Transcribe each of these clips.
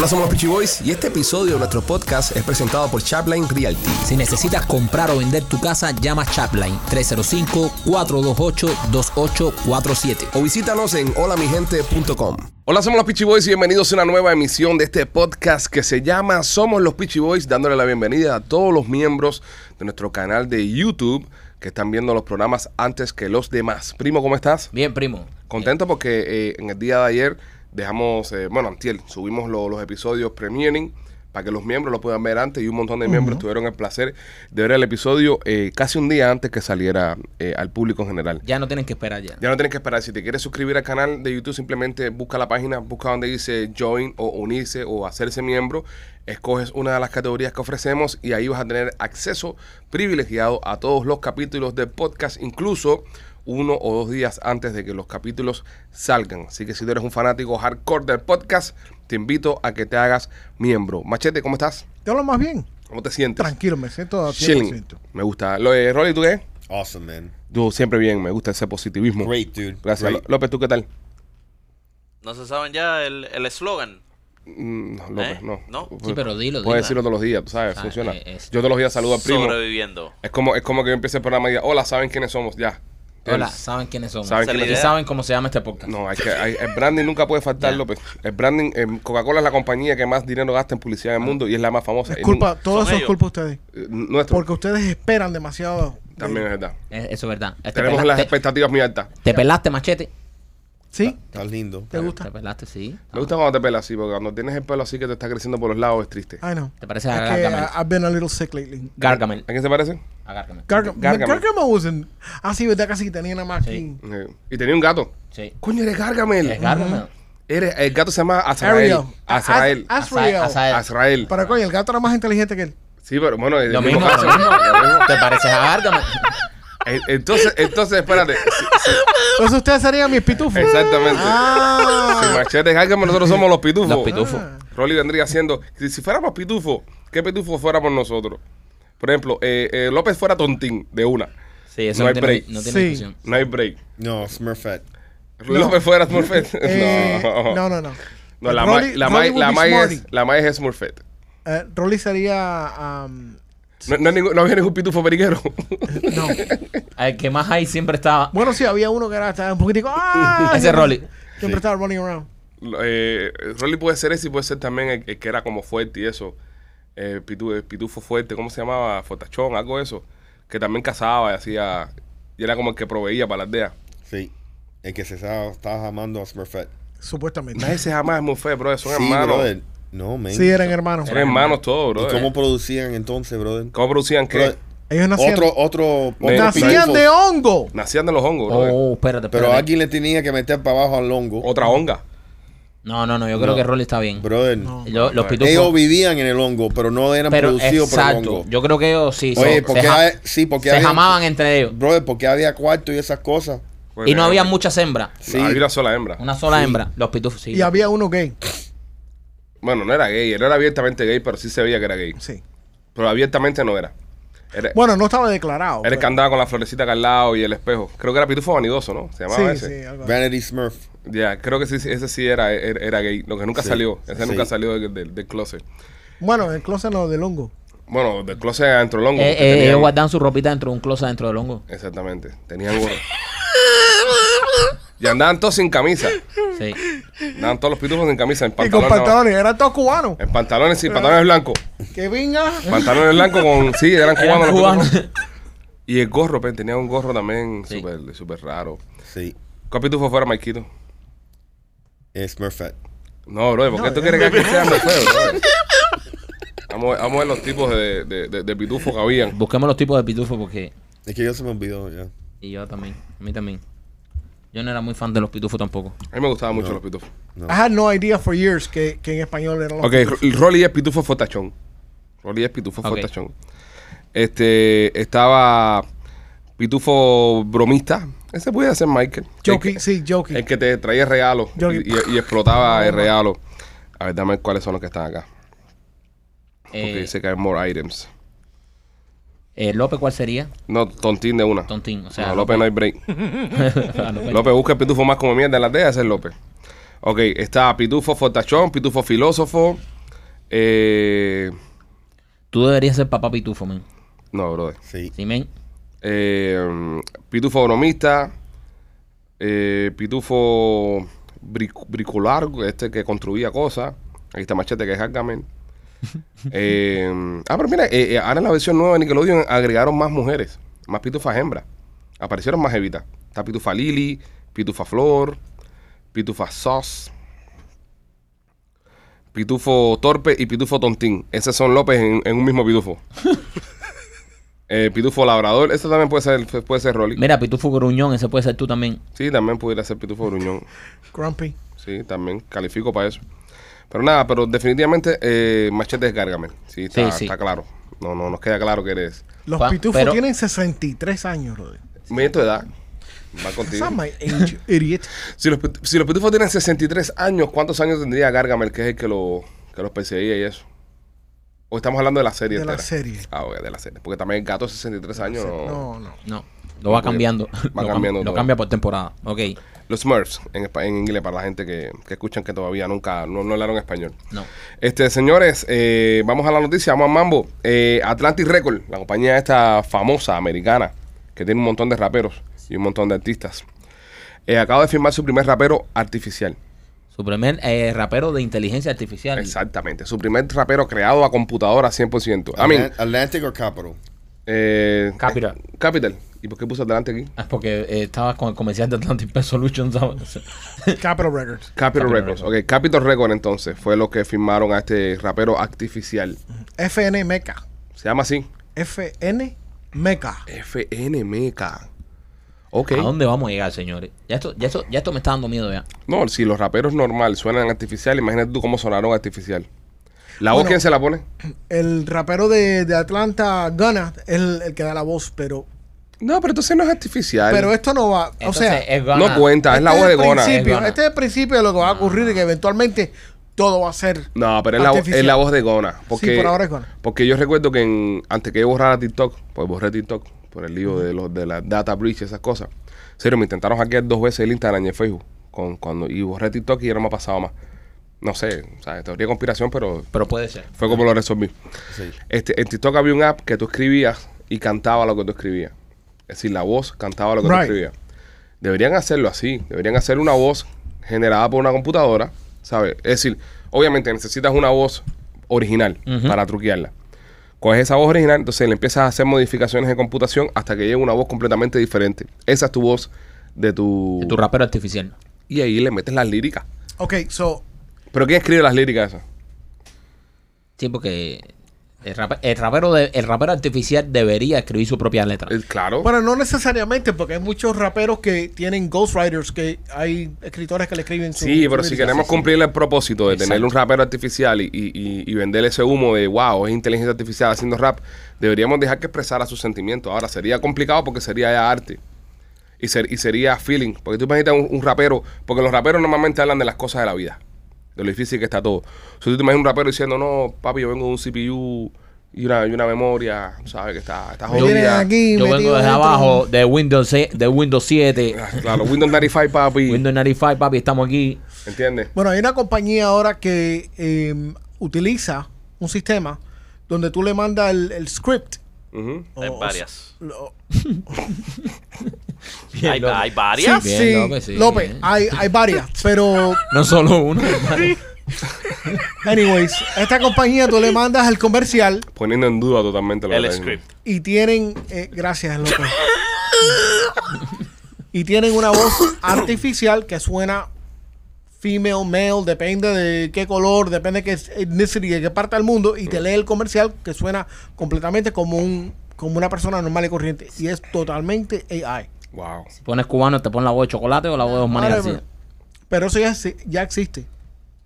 Hola, somos los Peachy Boys y este episodio de nuestro podcast es presentado por Chapline Realty. Si necesitas comprar o vender tu casa, llama Chapline 305-428-2847. O visítanos en holamigente.com. Hola, somos los Peachy Boys y bienvenidos a una nueva emisión de este podcast que se llama Somos los Peachy Boys, dándole la bienvenida a todos los miembros de nuestro canal de YouTube que están viendo los programas antes que los demás. Primo, ¿cómo estás? Bien, primo. Contento porque eh, en el día de ayer dejamos, eh, bueno, antier, subimos lo- los episodios premiering para que los miembros lo puedan ver antes y un montón de miembros tuvieron el placer de ver el episodio eh, casi un día antes que saliera eh, al público en general. Ya no tienen que esperar ya. Ya no tienes que esperar. Si te quieres suscribir al canal de YouTube, simplemente busca la página, busca donde dice join o unirse o hacerse miembro. Escoges una de las categorías que ofrecemos y ahí vas a tener acceso privilegiado a todos los capítulos del podcast, incluso uno o dos días antes de que los capítulos salgan. Así que si tú eres un fanático hardcore del podcast, te invito a que te hagas miembro. Machete, ¿cómo estás? Yo lo más bien. ¿Cómo te sientes? Tranquilo, me siento a 100%. Chilling. Me gusta. Lo de Rolly, ¿tú qué? Awesome, man. Tú siempre bien, me gusta ese positivismo. Great, dude. Gracias. Great. López, ¿tú qué tal? No se saben ya el el eslogan. Mm, No, López, ¿Eh? no. ¿No? Sí, pero dilo, Puedes dilo. decirlo todos los días, tú sabes, Ah, funciona. eh, es- Yo todos los días saludo al primo. Sobreviviendo. Es como, es como que yo empiece el programa y diga, hola, ¿saben quiénes somos? Ya. Hola, ¿saben quiénes somos? ¿Saben Esa es la y saben cómo se llama este podcast. No, hay que, hay- el branding nunca puede faltar, Ya. López. El branding, em, Coca-Cola es la compañía que más dinero gasta en publicidad en el mundo y es la más famosa. Es culpa, todo Son eso es ellos. culpa de ustedes. eh, nuestro. Porque ustedes esperan demasiado. de- También es verdad. Eh, Eso es verdad. Te Tenemos pela- las te- expectativas muy altas. ¿Te pelaste, machete? ¿Sí? Estás lindo. ¿Te gusta? ¿Te pelaste? Sí. Me gusta cuando te pelas así, porque cuando tienes el pelo así que te está creciendo por los lados es triste. I know. ¿Te parece a que Gargamel? I've been a little sick lately. Gargamel. ¿A quién se parece? A Gargamel. Gargam Gargamel. Gargamel wasn't... Ah, sí, ¿verdad? Casi que tenía Sí. aquí. Eh, y tenía un gato. Sí. Coño, eres Gargamel. Es Gargamel. Eres, el gato se llama Azrael. Azrael. Az- Azrael. Azrael. Azrael. Pero coño, el gato era más inteligente que él. Sí, pero bueno, Lo mismo lo mismo. Lo mismo. ¿Te pareces a Gargamel? Eh, Entonces, entonces, espérate. Si- Entonces ustedes serían mis pitufos. exactamente. Ah. Si Machete es Gargamel, nosotros somos los pitufos. Los pitufos. Ah. Rolly vendría siendo. Si, si fuéramos pitufos, ¿qué pitufos fuéramos nosotros? Por ejemplo, eh, eh, López fuera tontín de una. Sí, eso No no, hay tiene, break. no tiene Sí. discusión. No hay break. No, Smurfette. López fuera Smurfette. Eh, no. no, no, no. No, la, Rolly- ma- la, Rolly la, Smarty. es, la es Smurfette. Rolly sería... um, No, no, hay ningún- no había ningún pitufo periquero. no. El que más hay siempre estaba. Bueno, sí, había uno que era estaba un poquitico... ¡Ah! Ese Rolly. Siempre Sí. estaba running around. eh, Rolly puede ser ese y puede ser también el, el que era como fuerte y eso. Eh, pitu- el pitufo fuerte, ¿cómo se llamaba? Fortachón, algo de eso. Que también cazaba y hacía. Y era como el que proveía para la aldea. Sí. El que se estaba, estaba amando a Smurfette. Supuestamente. Nadie se jamás es muy feo, bro. Son Sí, hermanos. brother. No, man. Sí, eran hermanos. Son hermanos todos, ¿Y bro. cómo producían entonces, brother? ¿Cómo producían qué? Brother, Ellos nacían, otro, otro, otro nacían de hongo. Nacían de los hongos, bro. Oh, espérate, Pero espérate. alguien le tenía que meter para abajo al hongo. Otra honga. No, no, no. Yo creo No. que Rolly está bien. Brother. No. Yo- los pitufos. Ellos vivían en el hongo, pero no eran pero producidos por el hongo. Yo creo que ellos sí. Oye, se- porque se, sí, porque se había- jamaban entre ellos. Brother, porque había cuarto y esas cosas. Y no había muchas hembras. Sí. Había una sola hembra. Una sola Sí. hembra. Los pitufos, sí. Y había uno gay. Bueno, no era gay. Él era abiertamente gay, pero sí se veía que era gay. Sí. Pero abiertamente no era. Era, Bueno, no estaba declarado. era el que pero- andaba con la florecita acá al lado y el espejo. Creo que era pitufo vanidoso, ¿no? Se llamaba Sí, ese. sí, algo así. Vanity Smurf. Ya, creo que sí, sí, ese sí era, era, era gay. Lo que nunca Sí, salió. Ese sí. nunca salió del, del- del closet. Bueno, el closet no, del hongo. Bueno, del closet adentro del hongo. Eh, porque eh, tenían- ellos guardaban su ropita dentro de un closet dentro del hongo. Exactamente. Tenían gorro. y andaban todos sin camisa. Sí. Andaban todos los pitufos sin camisa. En Y con pantalones. pantalones, eran todos cubanos. En pantalones, sí, pantalones blancos. Que venga. Pantalones blancos con. Sí, eran Eran cubanos. los pitufos. Y el gorro, pues, tenía un gorro también Sí. súper súper raro. Sí. ¿Cuál pitufo fuera, Maikito? Es Smurfette. No, bro, ¿por qué No, tú quieres que sea muy feo, bro? Vamos, a- vamos a ver los tipos de, de, de, de pitufos que habían. Busquemos los tipos de pitufos porque. Es que yo se me olvidó ya. Y yo también. A mí también. Yo no era muy fan de los pitufos tampoco. A mí me gustaban mucho No. los pitufos. No. I had no idea for years que, que en español eran los Ok, R- Rolly es pitufo fortachón. Rolly es pitufo Ok. fortachón. Este, estaba pitufo bromista. Ese podía ser Michael. Jokey, El que, sí, Jokey. el que te traía regalo y, Jokey. y- y explotaba el regalo. A ver, dame cuáles son los que están acá. Porque Eh, dice que hay more items. Eh, López, ¿cuál sería? No, tontín de una. Tontín. O sea, no, López no hay break. Ah, López. López busca el pitufo más como mierda en la aldea, ese es López. Ok, está Pitufo Fortachón, Pitufo Filósofo. Eh, Tú deberías ser papá pitufo, men. no, brother. Sí. Sí, men. Eh, Pitufo Bromista. Eh, Pitufo bric- Bricular, este que construía cosas. Ahí está Machete, que es. Eh, ah, pero mira, eh, eh, ahora en la versión nueva de Nickelodeon agregaron más mujeres, más pitufas hembras. Aparecieron más evitas. Está Pitufa Lily, Pitufa Flor, Pitufa Sauce, Pitufo Torpe y Pitufo Tontín. Esos son López en, en un mismo pitufo. Eh, pitufo Labrador, ese también puede ser, puede ser Rolly. Mira, pitufo gruñón, ese puede ser tú también. Sí, también pudiera ser Pitufo Gruñón. Grumpy. Sí, también califico para eso. Pero nada, pero definitivamente eh, Machete es Gargamel. Sí, está, Sí, sí. está claro. No, no, nos queda claro que eres. Los Pa- pitufos pero- tienen 63 años, brother. Mira tu edad. Va contigo. not my age, idiot. Si los, pit- si los pitufos tienen 63 años, ¿cuántos años tendría Gargamel, que es el que, lo, que los perseguía y eso? ¿O estamos hablando de la serie De la entera? serie. Ah, ok, de la serie. Porque también el gato de 63 años. no- No, no. No, lo va cambiando. Va lo, cam- cambiando lo cambia por temporada. Ok, Los Smurfs, en, inglés, para la gente que, que escuchan que todavía nunca no, no hablaron español. no. Este, señores, eh, vamos a la noticia, vamos a Mambo. Eh, Atlantic Record, la compañía esta famosa americana, que tiene un montón de raperos y un montón de artistas, eh, acaba de firmar su primer rapero artificial. Su primer eh, rapero de inteligencia artificial. Exactamente, su primer rapero creado a computadora 100%. I mean, Atlant- Atlantic or Capital. Eh, Capital. eh, Capital. ¿Y por qué puso adelante aquí? Es porque eh, estabas con el comercial de Atlantic Pest Solutions. Capital Records. Capital, Capital Records. Records. Ok, Capital Records entonces fue lo que firmaron a este rapero artificial. FN Meca. Se llama así. FN Meca. FNMK. Ok. ¿A dónde vamos a llegar, señores? Ya esto, ya, esto, ya esto me está dando miedo ya. No, si los raperos normal suenan artificial, imagínate tú cómo sonaron artificial. ¿La voz Bueno. quién se la pone? El rapero de, de Atlanta, Gunna, es el, el que da la voz, pero, No, pero entonces no es artificial. pero esto no va. o sea, es no cuenta, es la este voz de el Gona. principio, Es Ghana. Este es el principio de lo que va a ocurrir y que eventualmente todo va a ser. No, pero es la, es la voz de Gona. Porque, Sí, por ahora es Gona. Porque yo recuerdo que en- antes que yo borrara TikTok, pues borré TikTok por el lío de los de la data breach y esas cosas. En serio, me intentaron hackear dos veces el Instagram y el Facebook. Con, cuando, y borré TikTok y ya no me ha pasado más. No sé, o sea, teoría de conspiración, pero Pero puede ser. fue como lo resolví. Sí. Este, en TikTok había un app que tú escribías y cantaba lo que tú escribías. Es decir, la voz cantaba lo que tú Right. escribías. Deberían hacerlo así. Deberían hacer una voz generada por una computadora, ¿sabes? Es decir, obviamente necesitas una voz original para truquearla. Coges esa voz original, entonces le empiezas a hacer modificaciones de computación hasta que llegue una voz completamente diferente. Esa es tu voz de tu... Tu rapero artificial. Y ahí le metes las líricas. Ok, so, ¿Pero quién escribe las líricas esas? Sí, porque el, rape- el rapero de- el rapero artificial debería escribir su propia letra. Eh, claro. bueno, no necesariamente, porque hay muchos raperos que tienen ghostwriters, que hay escritores que le escriben su Sí, su pero si queremos cumplir el propósito de tener Exacto. un rapero artificial y, y, y- y vender ese humo de wow, es inteligencia artificial haciendo rap, deberíamos dejar que expresara sus sentimientos. Ahora, sería complicado porque sería ya arte. Y, ser- y sería feeling. Porque tú imaginas un, un rapero, porque los raperos normalmente hablan de las cosas de la vida, de lo difícil que está todo. Si tú te imaginas un rapero diciendo, no, papi, yo vengo de un CPU y una, y una memoria, ¿sabes? Que está, está jodida. aquí Yo vengo desde dentro. abajo de Windows, de Windows 7, Ah, Claro, Windows 95, papi. Windows 95, papi, estamos aquí. ¿Entiendes? Bueno, hay una compañía ahora que eh, utiliza un sistema donde tú le mandas el, el script. O- Hay o- varias. Hay, López. hay varias. Sí, Bien, sí, López, sí, López, bien. hay, hay varias, pero No solo uno. anyways, esta compañía tú le mandas el comercial Poniendo en duda totalmente lo El script. y tienen, eh, gracias López, y tienen una voz artificial que suena female, male, depende de qué color, depende de qué ethnicity, de qué parte del mundo, y te lee el comercial que suena completamente como un como una persona normal y corriente, y es totalmente AI. Wow. Si pones cubano, te pones la voz de chocolate o la voz de Osmani Whatever. García. Pero eso ya, ya existe.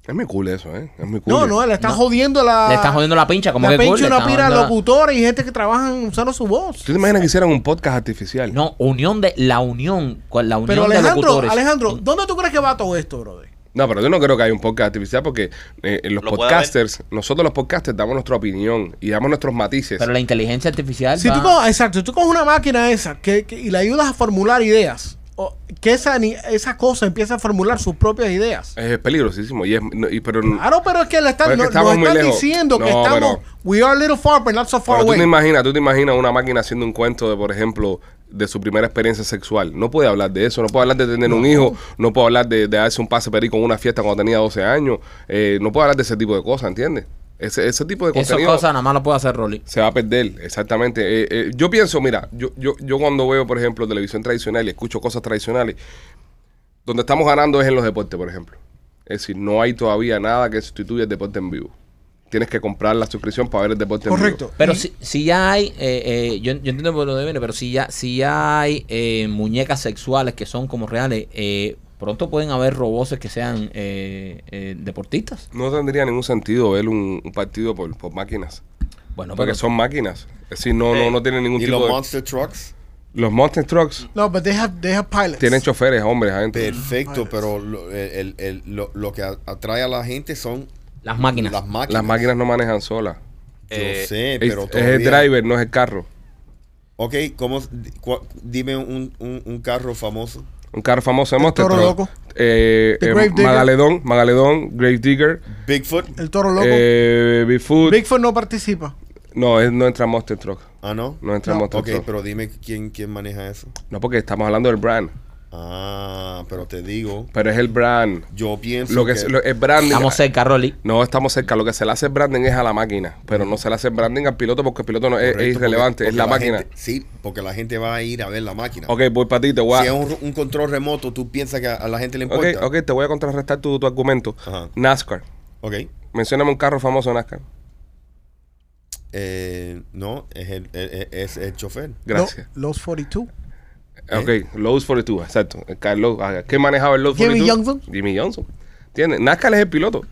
Es muy cool eso, ¿eh? Es muy cool. No, no, le están No. jodiendo la. Le están jodiendo la pincha, como la que cool, pincha le una pira la- locutores y gente que trabajan usando su voz. ¿Tú te imaginas que hicieran un podcast artificial? No, unión de la unión, con la unión Pero de Alejandro, locutores. Alejandro, ¿dónde tú crees que va todo esto, brother? No, pero yo no creo que haya un podcast artificial porque eh, los Lo podcasters, nosotros los podcasters damos nuestra opinión y damos nuestros matices. Pero la inteligencia artificial Si va- tú coges, exacto, si tú coges una máquina esa que, que- y le ayudas a formular ideas, o que esa, ni- esa cosa empiece a formular sus propias ideas. Es peligrosísimo. Y es, no- y, pero, Claro, pero es que le están, Pero es que no- estamos nos están lejos. diciendo que No, estamos, pero- we are a little far, but not so far pero tú away. te imaginas, tú te imaginas una máquina haciendo un cuento de, por ejemplo, de su primera experiencia sexual. No puede hablar de eso, no puede hablar de tener un hijo, no puede hablar de, de darse un pase perico en una fiesta cuando tenía 12 años, eh, no puede hablar de ese tipo de cosas, ¿entiendes? Ese, ese tipo de Esas contenido cosas nada más lo puede hacer Rolly. se va a perder, exactamente. Eh, eh, yo pienso, mira, yo, yo, yo cuando veo, por ejemplo, televisión tradicional y escucho cosas tradicionales, donde estamos ganando es en los deportes, por ejemplo. Es decir, no hay todavía nada que sustituya el deporte en vivo. Tienes que comprar la suscripción para ver el deporte en Correcto. vivo. Pero si, si ya hay, eh, eh, yo, yo entiendo por lo de viene, pero si ya, si ya hay eh, muñecas sexuales que son como reales, eh, pronto pueden haber robots que sean eh, eh, deportistas. No tendría ningún sentido ver un, un partido por, por máquinas. Bueno, Porque pero son máquinas. Es decir, no, no, Eh, no tienen ningún Y tipo los de... monster trucks, Los Monster Trucks No, but they have, they have pilots. tienen choferes, hombres, adentro. perfecto, pero lo, el, el- lo, lo que atrae a la gente son las máquinas. las máquinas. Las máquinas no manejan solas. Yo Eh, sé, Es, pero es el todavía- driver, no es el carro. Ok, ¿cómo, cua- dime un, un, un carro famoso. Un carro famoso de El Monster Toro Truck. Loco. Eh, The eh, Grave Digger. Magaledón, Magaledón, Grave Digger, Bigfoot. El toro loco. eh, Bigfoot. Bigfoot no participa. No, él no entra en Monster Truck. Ah, no. No entra No. Monster Ok, Truck. pero dime quién, quién maneja eso. No, porque estamos hablando del brand. Ah, pero te digo, Pero es el brand. yo pienso Lo que, que, es- lo- el branding. Estamos cerca, Rolly. No estamos cerca. Lo que se le hace branding es a la máquina. Pero no se le hace branding al piloto porque el piloto no es, irrelevante. porque- es la máquina. gente- sí, porque la gente va a ir a ver la máquina. Ok, voy para ti. Te voy a, Si es un, un control remoto, tú piensas que a, a la gente le importa. ok, te voy a contrarrestar tu, tu argumento. Ajá. NASCAR. Ok. Mencióname un carro famoso de NASCAR. Eh, no, es el, es, es el chofer. Gracias. Lo- Los 42. Ok, Lowe's 42, exacto. El Carlos, ah, ¿Qué manejaba el Lowe's Jimmy 42? Johnson. Jimmy Johnson. ¿Entiendes? NASCAR es el piloto.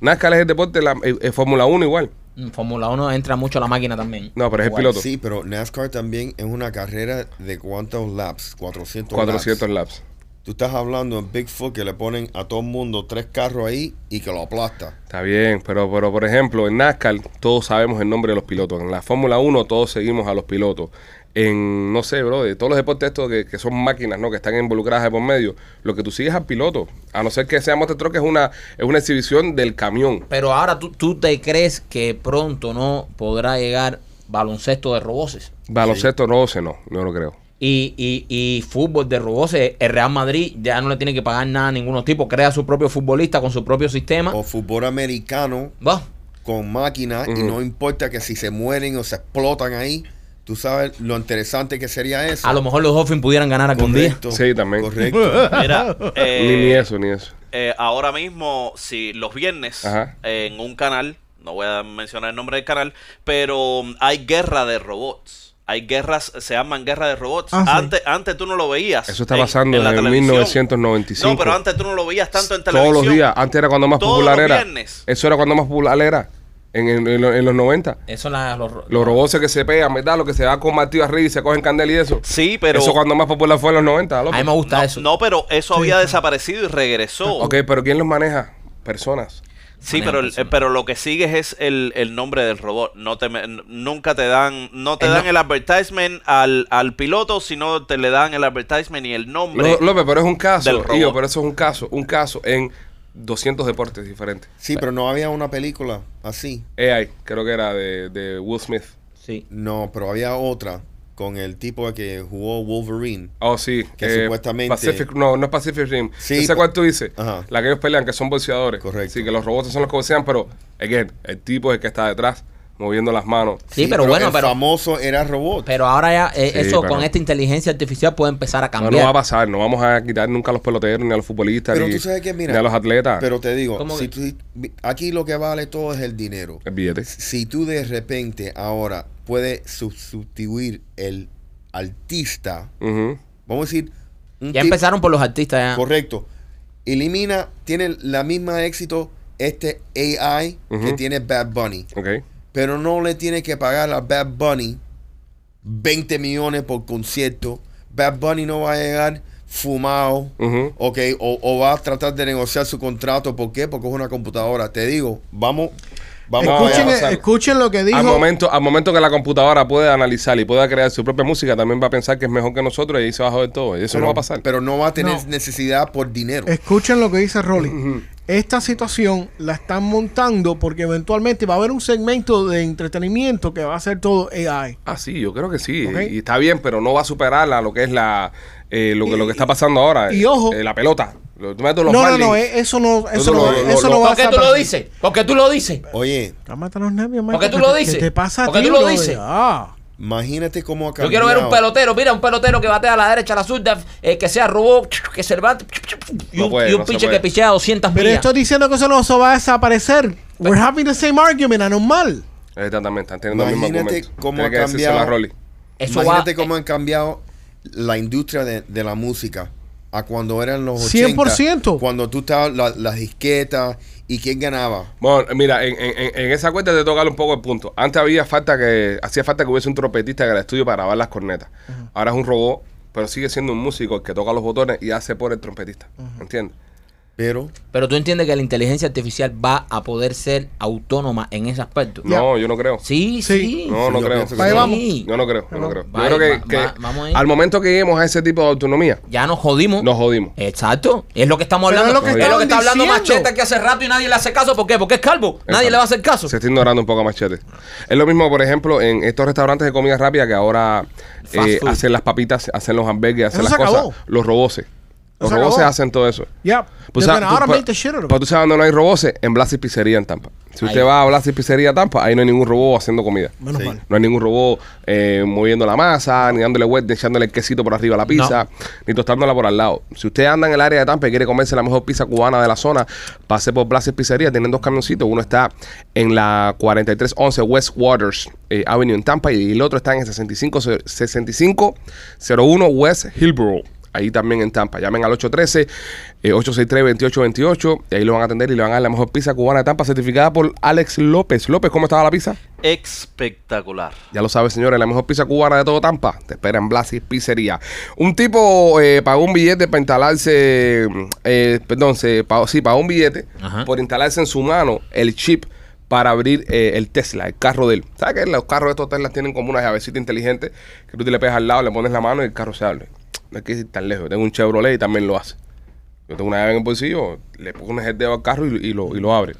NASCAR es el deporte, la eh, eh, Fórmula 1 igual. En Fórmula 1 entra mucho la máquina también. No, pero es el piloto. Sí, pero NASCAR también es una carrera de cuántos laps? 400, 400 laps. laps. Tú estás hablando en Bigfoot que le ponen a todo el mundo tres carros ahí y que lo aplasta. Está bien, pero, pero por ejemplo, en NASCAR todos sabemos el nombre de los pilotos. En la Fórmula 1 todos seguimos a los pilotos. En, no sé, bro, de todos los deportes estos que, que son máquinas, ¿no? Que están involucradas de por medio, lo que tú sigues al piloto. A no ser que sea Monster Truck, es una, es una exhibición del camión. Pero ahora tú, tú te crees que pronto no podrá llegar baloncesto de robots. Baloncesto no sé, no, no lo creo. Y, y, y fútbol de robots, el Real Madrid ya no le tiene que pagar nada a ninguno tipo, crea su propio futbolista con su propio sistema. O fútbol americano Va. con máquinas y no importa que si se mueren o se explotan ahí. Tú sabes lo interesante que sería eso. A lo mejor los Dolphins pudieran ganar algún día. Correcto. Sí, también. Correcto. Mira, eh, Ni, ni eso, ni eso. eh, ahora mismo, si los viernes Ajá. en un canal, no voy a mencionar el nombre del canal, pero mm, hay guerra de robots. Hay guerras, se llaman guerra de robots. Ah, sí. antes, antes tú no lo veías. Eso está en- pasando en la desde televisión. 1995. No, pero antes tú no lo veías tanto en Todos televisión. los días. Antes era cuando más Todos popular los era. viernes. Eso era cuando más popular era. En, en- en lo- en los 90. Eso la, los, Los robots que se pegan, ¿verdad? Los que se van con martillo arriba y se cogen candela y eso. Sí, pero. eso cuando más popular fue en los 90. López. A mí me gusta no, eso. no, pero eso Sí, había desaparecido y regresó. Ok, pero ¿quién los maneja? Personas. Sí, pero, el- personas. pero lo que sigues es el, el nombre del robot. No te, me- nunca te dan, no te El dan no- el advertisement al, al piloto, sino te le dan el advertisement y el nombre. Ló- López, pero es un caso. del robot. Ío, pero eso es un caso. Un caso en 200 deportes diferentes. Sí, pero no había una película así. AI, creo que era de, de Will Smith. Sí. No, pero había otra con el tipo que jugó Wolverine. Oh, sí. Que supuestamente- Pacific, no, no es Pacific Rim. Sí, ¿Ese po- cuál tú dices? Ajá. La que ellos pelean, que son bolseadores. Correcto. Sí, que los robots son los que bolsean, pero, again, el tipo es el que está detrás, moviendo las manos. Sí, pero bueno, el pero- famoso era robot. Pero ahora ya eh, Sí, eso pero- con esta inteligencia artificial puede empezar a No, cambiar. no va a pasar, no vamos a quitar nunca a los peloteros, ni a los futbolistas, Pero ni, tú sabes que, mira, ni a los atletas. Pero te digo, ¿Cómo si tú- aquí lo que vale todo es el dinero. el billete. Si tú de repente ahora puedes sustituir el artista, vamos a decir, un ya tip- empezaron por los artistas ya. correcto, elimina, tiene la misma éxito este AI que tiene Bad Bunny, Ok. Pero no le tiene que pagar a Bad Bunny 20 millones por concierto. Bad Bunny no va a llegar fumado. Ujú. Ok, o, o va a tratar de negociar su contrato. ¿Por qué? Porque es una computadora. Te digo, vamos, Vamos escuchen, a pasar. escuchen lo que dijo. Al momento, al momento que la computadora puede analizar y pueda crear su propia música, también va a pensar que es mejor que nosotros y ahí se va a joder todo. Y eso no va a pasar. Pero no va a tener No. necesidad por dinero. Escuchen lo que dice Rolly. Esta situación la están montando porque eventualmente va a haber un segmento de entretenimiento que va a ser todo AI. Ah, sí, yo creo que sí. Y está bien, pero no va a superar a lo que es la eh, lo, que, lo que está pasando ahora. y ojo. Eh, la pelota. Lo- Tú metes los No, no, no, Marlins. eh, eso no, eso no, lo- lo- eso lo- no va a ¿Por qué tú lo dices? ¿Por qué tú lo dices? Oye, Cálmate los nervios, ¿Por qué tú lo ¿qué- dices? ¿Qué te pasa a ¿Por qué tú lo dices? Ah. Imagínate cómo ha Yo cambiado. quiero ver un pelotero, mira, un pelotero que batea a la derecha, a la zurda, eh, que sea robot, que se levante, y No un, puede, y un no pinche que pichea 200 Pero millas. estoy diciendo que eso no se va a desaparecer. We're having the same argument, anormal. Exactamente, están teniendo el mismo Imagínate argumento. cómo ha cambiado. Eso va, Imagínate eh, cómo han cambiado la industria de, de la música a cuando eran los 80. 100%. Cuando tú estabas la- las disquetas y quién ganaba. Bueno, mira, en, en- esa cuenta te toca un poco el punto. Antes había falta que, hacía falta que hubiese un trompetista en el estudio para grabar las cornetas. Ahora es un robot, pero sigue siendo un músico el que toca los botones y hace por el trompetista. ¿Entiendes? Pero Pero tú entiendes que la inteligencia artificial va a poder ser autónoma en ese aspecto. No, yo no creo. Sí, Sí. sí. No, no yo creo. que Ahí vamos. Sí. Yo no creo, yo no creo. Yo que, va- que va- vamos al momento que lleguemos a ese tipo de autonomía, Ya nos jodimos. nos jodimos. Exacto. Es lo que estamos Pero hablando. es lo que es lo que está hablando. Machete que hace rato y nadie le hace caso. ¿Por qué? Porque es calvo. Nadie le va a hacer caso. Se está ignorando un poco a Machete. Es lo mismo, por ejemplo, en estos restaurantes de comida rápida que ahora eh, hacen las papitas, hacen los hamburgues, hacen Eso las se cosas. Los roboces. Los se roboces acabó. hacen todo eso. Yeah. Pues, They're sa- gonna tú- automate the shit out of it. tú sabes dónde no hay roboces, en Blas y Pizzería en Tampa. Si usted Ahí. va a Blas y Pizzería Tampa, ahí no hay ningún robot haciendo comida. Menos Sí. mal. No hay ningún robot eh, moviendo la masa, ni dándole vuelta, echándole el quesito por arriba a la pizza, ni tostándola por al lado. Si usted anda en el área de Tampa y quiere comerse la mejor pizza cubana de la zona, pase por Blas y Pizzería. Tienen dos camioncitos. Uno está en la 4311 West Waters eh, Avenue en Tampa y el otro está en el 65, 6501 West Hillborough. Ahí también en Tampa. Llamen al 813-863-2828 y ahí lo van a atender y le van a dar la mejor pizza cubana de Tampa certificada por Alex López. López, ¿cómo estaba la pizza? Espectacular. Ya lo sabes, señores, la mejor pizza cubana de todo Tampa. Te espera en Blasis Pizzería. Un tipo eh, pagó un billete para instalarse, eh, perdón, se pagó, sí, pagó un billete Ajá. por instalarse en su mano el chip para abrir eh, el Tesla, el carro de él. ¿Sabes que los carros de estos Tesla tienen como una llavecita inteligente que tú te le pegas al lado, le pones la mano y el carro se abre? No hay que ir tan lejos. Yo tengo un Chevrolet y también lo hace. Yo tengo una llave en el bolsillo, le pones el dedo al carro y, y lo, y lo abre.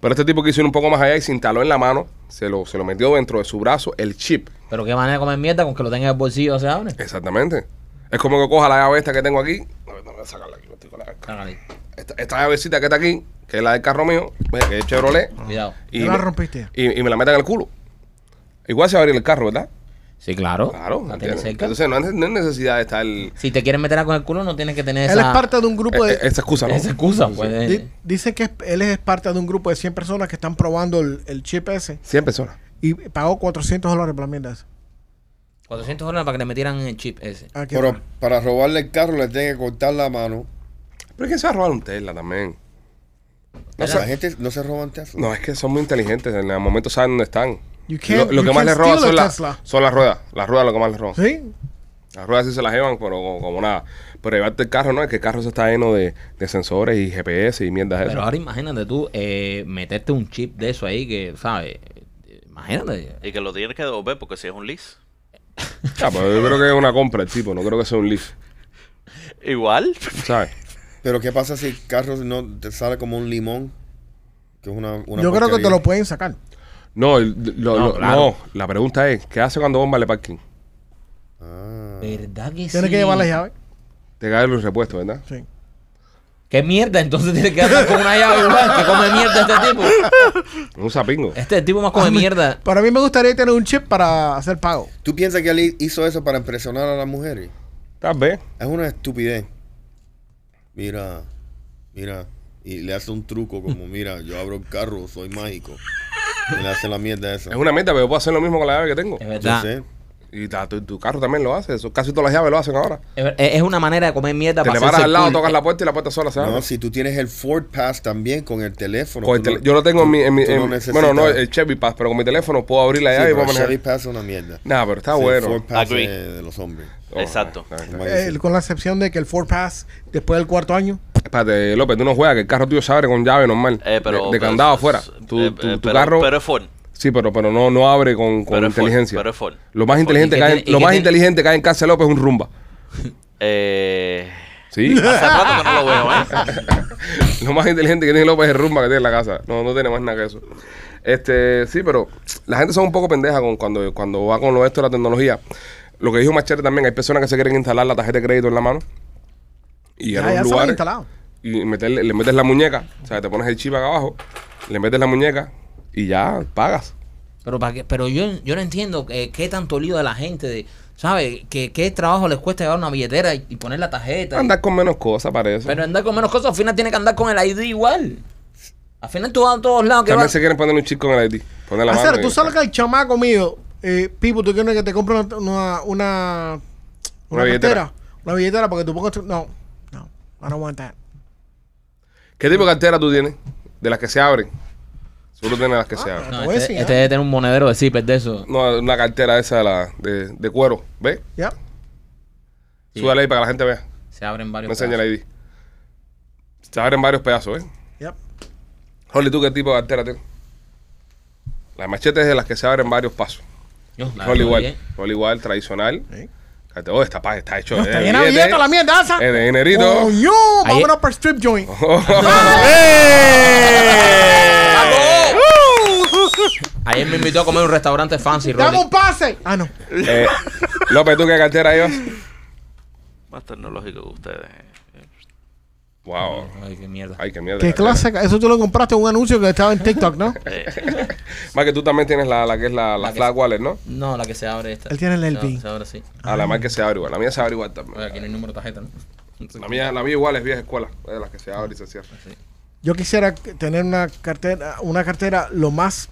Pero este tipo quiso ir un poco más allá y se instaló en la mano, se lo, se lo metió dentro de su brazo el chip. Pero qué manera de comer mierda con que lo tenga en el bolsillo se abre. Exactamente. Es como que coja la llave esta que tengo aquí. A ver, no voy a sacarla aquí. estoy con la- Cágale. Esta, esta llavecita que está aquí, que es la del carro mío, ve, que es Chevrolet. Cuidado. Y Ya la me, rompiste. y, y me la meten en el culo. Igual se va a abrir el carro, ¿verdad? Sí, claro. Claro. La tienes ¿entiendes? cerca. Entonces no hay, no hay necesidad de estar. Si te quieren meter con el culo, no tienes que tener Él esa, es parte de un grupo de... esa excusa, ¿no? esa excusa. pues, di-. Dicen que él es parte de un grupo de 100 personas que están probando el, el chip ese 100 personas. y pagó 400 dólares por la mierda esa. 400 dólares para que le metieran el chip ese. Ah, pero bueno. para robarle el carro le tienen que cortar la mano. Pero es que se va a robar un Tesla también. No, la gente no se roban Tesla. No, es que son muy inteligentes. En el momento saben dónde están. You can't- Lo, lo you que más les roban son, la- son las ruedas. Las ruedas lo que más les roban. Sí. Las ruedas sí se las llevan, pero como, como nada. Pero llevarte el carro, ¿no? Es que el carro se está lleno de, de sensores y GPS y mierdas de Pero ahora imagínate tú eh, meterte un chip de eso ahí que, ¿sabes? Imagínate. Y que lo tienes que devolver porque si es un lease. Ah, pero yo creo que es una compra el tipo, no creo que sea un lease. Igual. ¿Sabes? Pero ¿qué pasa si el carro no te sale como un limón? Que es una, una Yo creo que te lo pueden sacar. No, el- lo- No, lo- claro. no, la pregunta es, ¿qué hace cuando bomba el parking? Ah. ¿Verdad que sí? Tienes que llevar la llave. Te cae los repuestos, ¿verdad? Sí. ¿Qué mierda? Entonces tienes que andar con una llave igual que come mierda este tipo. Un sapingo. Este tipo más come mierda. Para mí me gustaría tener un chip para hacer pago. ¿Tú piensas que él hizo eso para impresionar a las mujeres? Tal vez. Es una estupidez. Mira, mira. Y le hace un truco como, mira, yo abro el carro, soy mágico. Le hace la mierda esa. Es una mierda, pero yo puedo hacer lo mismo con la llave que tengo. Es Yo verdad. sé. Y ta- tu, tu carro también lo hace. Eso, casi todas las llaves lo hacen ahora. Es ver- Es una manera de comer mierda Te para le paras hacerse al lado, cool. tocas la puerta y la puerta sola se abre. No, si tú tienes el Ford Pass también con el teléfono. Con el tú tele- no- yo lo tengo en mi... en mi- tú en- no necesitas- bueno, no el Chevy Pass, pero con mi teléfono puedo abrir la Sí, llave y pero puedo el Chevy manejar. Pass es una mierda. Nah, pero está Sí, bueno. El Ford Pass Agree. es de los hombres. Oh, Exacto. está bien, Eh, con la excepción de que el Ford Pass, después del cuarto año, Espérate, López, tú no juegas, que el carro tuyo se abre con llave normal. Eh, pero, de, de pero- candado afuera. Tu, eh, tu- eh, tu pero- carro. Pero es Ford. sí, pero, pero no, no abre con, con Pero es Ford, inteligencia. pero es Ford. Lo más inteligente ¿Y que hay, lo más inteligente que hay en casa de López es un rumba. Eh, Sí. hace rato que no lo veo, ¿eh? lo más inteligente que tiene López es el rumba que tiene en la casa. No, no tiene más nada que eso. Este, sí, pero la gente son un poco pendeja con cuando, cuando va con lo esto de la tecnología. Lo que dijo Machete también, hay personas que se quieren instalar la tarjeta de crédito en la mano y Ya, a ya lugares instalado. y meterle, le metes la muñeca, o sea, te pones el chip acá abajo, le metes la muñeca y ya pagas. Pero, para qué- pero yo, yo no entiendo eh, qué tanto lío de la gente, de, ¿sabes? Que, ¿Qué trabajo les cuesta llevar una billetera y, y poner la tarjeta? Andar con menos cosas, parece. Pero andar con menos cosas, al final tiene que andar con el ID igual. Al final tú vas a todos lados que También vas. se quieren poner un chip con el ID. Poner la mano. tú sabes que el chamaco mío, eh, Pipo, tú quieres que te compre una, una, una, Una billetera. cartera, una billetera para que tú pongas no, I don't want that. ¿Qué tipo de cartera tú tienes? De las que se abren. Seguro tienes las que se Ah, abren. No, este, este debe tener un monedero de zipper de eso. No, una cartera esa de, la, de, de cuero. ¿Ves? Ya. Sí. Súbale ahí para que la gente vea. Se abren varios. No enseña pedazos. el ID. Se abren varios pedazos, ¿eh? ya. Holly, ¿tú qué tipo de cartera tienes? La machete es de las que se abren varios pasos. Yo, la Holly igual. bien. Holly igual, tradicional. Sí. Oh, esta pa- está hecho No, está llena de billete, billetes la mierda esa. Es de dinerito. Coño, vámonos para strip joint. Ayer me invitó a comer un restaurante fancy, Dame Rolly. un pase. Ah, no. Eh, López, ¿tú qué cartera llevas? Más tecnológico que ustedes. Wow. Ay, qué mierda. Ay, qué mierda. ¿Qué clase? Eso tú lo compraste en un anuncio que estaba en TikTok, ¿no? Más que tú también tienes la, la que es la, la, La que Flag se- Wallet, ¿no? No, la que se abre esta. Él tiene el abre- Se abre así. Ah, la más que se abre igual. La mía se abre igual también. Oye, aquí no hay número de tarjeta, ¿no? La mía, la mía igual es vieja escuela. Es de las que se abre y se cierra. Yo quisiera tener una cartera, una cartera lo más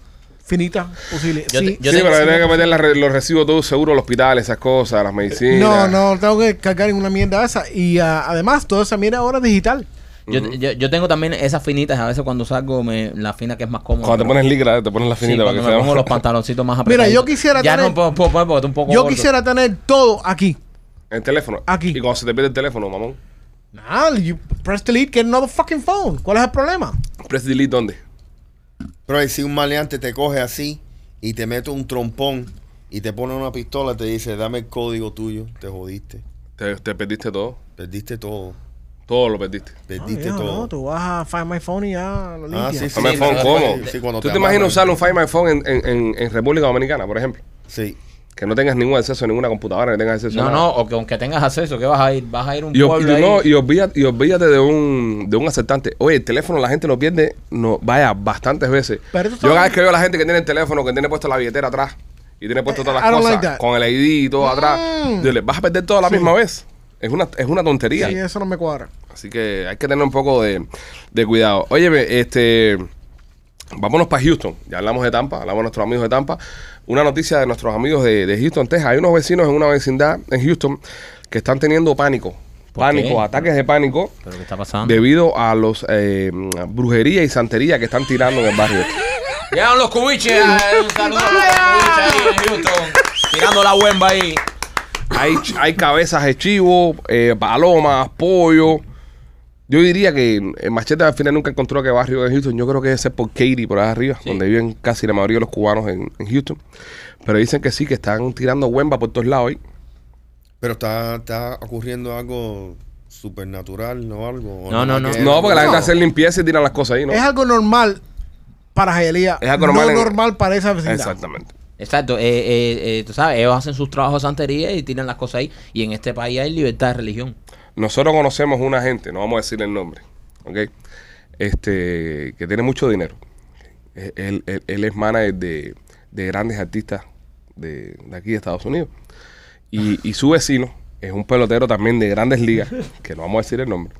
finita posible. Yo Sí, te- yo sí, pero sí, tienes que sí. meter la los recibos todos seguros al hospital, esas cosas, las medicinas. No, no, tengo que cargar en una mierda esa. Y ah, además, toda esa mierda ahora es digital. Yo, yo, yo tengo también esas finitas, a veces cuando salgo, me, la fina que es más cómoda. Cuando te pones ligra, te pones la Sí, finita para cuando que me sea pongo los pantaloncitos más Mira, apretados. yo quisiera Ya tener- no puedo, puedo un poco Yo gordo. quisiera tener todo aquí. El teléfono. Aquí. Y cuando se te pierde el teléfono, mamón. Nah, you press delete, get another fucking phone. ¿Cuál es el problema? Press delete, ¿dónde? Pero si un maleante te coge así y te mete un trompón y te pone una pistola, te dice, dame el código tuyo, te jodiste. Te, te perdiste todo. Perdiste todo. Todo lo perdiste. Perdiste Ah, todo. no, tú vas a Find My Phone y ya lo Ah, limpias. sí, sí. Find My Phone, ¿cómo? sí, cuando ¿Tú te, te imaginas usar un Find My Phone en, en, en, en República Dominicana, por ejemplo? Sí. Que no tengas ningún acceso a ninguna computadora, que tengas acceso No, no, o que aunque tengas acceso, que vas a ir? Vas a ir a un Y, pueblo y ahí. no, y, olvídate, y olvídate de un, de un aceptante. Oye, el teléfono la gente lo pierde, no, vaya, bastantes veces. Pero eso Yo cada vez que veo a la gente que tiene el teléfono, que tiene puesto la billetera atrás y tiene puesto Eh, todas I las don't cosas like that. con el ID y todo atrás, Mm. yo le, vas a perder todo a la Sí. misma vez. Es una, es una tontería. Sí, eso no me cuadra. Así que hay que tener un poco de, de cuidado. Óyeme, este. Vámonos para Houston. Ya hablamos de Tampa, hablamos de nuestros amigos de Tampa. Una noticia de nuestros amigos de, de Houston, Texas. Hay unos vecinos en una vecindad en Houston que están teniendo pánico. ¿Por Pánico, qué? ataques de pánico ¿Pero qué está pasando? debido a los eh, brujería y santería que están tirando en el barrio. Llegan los cubiches. Un saludo a los cubiches ahí en Houston. Tirando la huemba ahí. Hay, hay cabezas de chivo, eh, palomas, pollo. Yo diría que el Machete al final nunca encontró qué barrio es Houston. Yo creo que ese es por Katy, por allá arriba, donde viven casi la mayoría de los cubanos en, en Houston. Pero dicen que sí, que están tirando huemba por todos lados ahí. Pero está, está ocurriendo algo supernatural, ¿no? Algo. ¿O No, no, nada no. que- No, porque la No. gente hace limpieza y tiran las cosas ahí, ¿no? Es algo normal para Jaelía. Es algo normal No en- normal para esa vecindad. Exactamente. Exacto, eh, eh, eh, tú sabes, ellos hacen sus trabajos de santería y tiran las cosas ahí. Y en este país hay libertad de religión. Nosotros conocemos una gente, no vamos a decir el nombre, ¿ok? Este, que tiene mucho dinero. Él, él- él es manager de, de grandes artistas de, de aquí de Estados Unidos. Y, y su vecino es un pelotero también de grandes ligas, que no vamos a decir el nombre.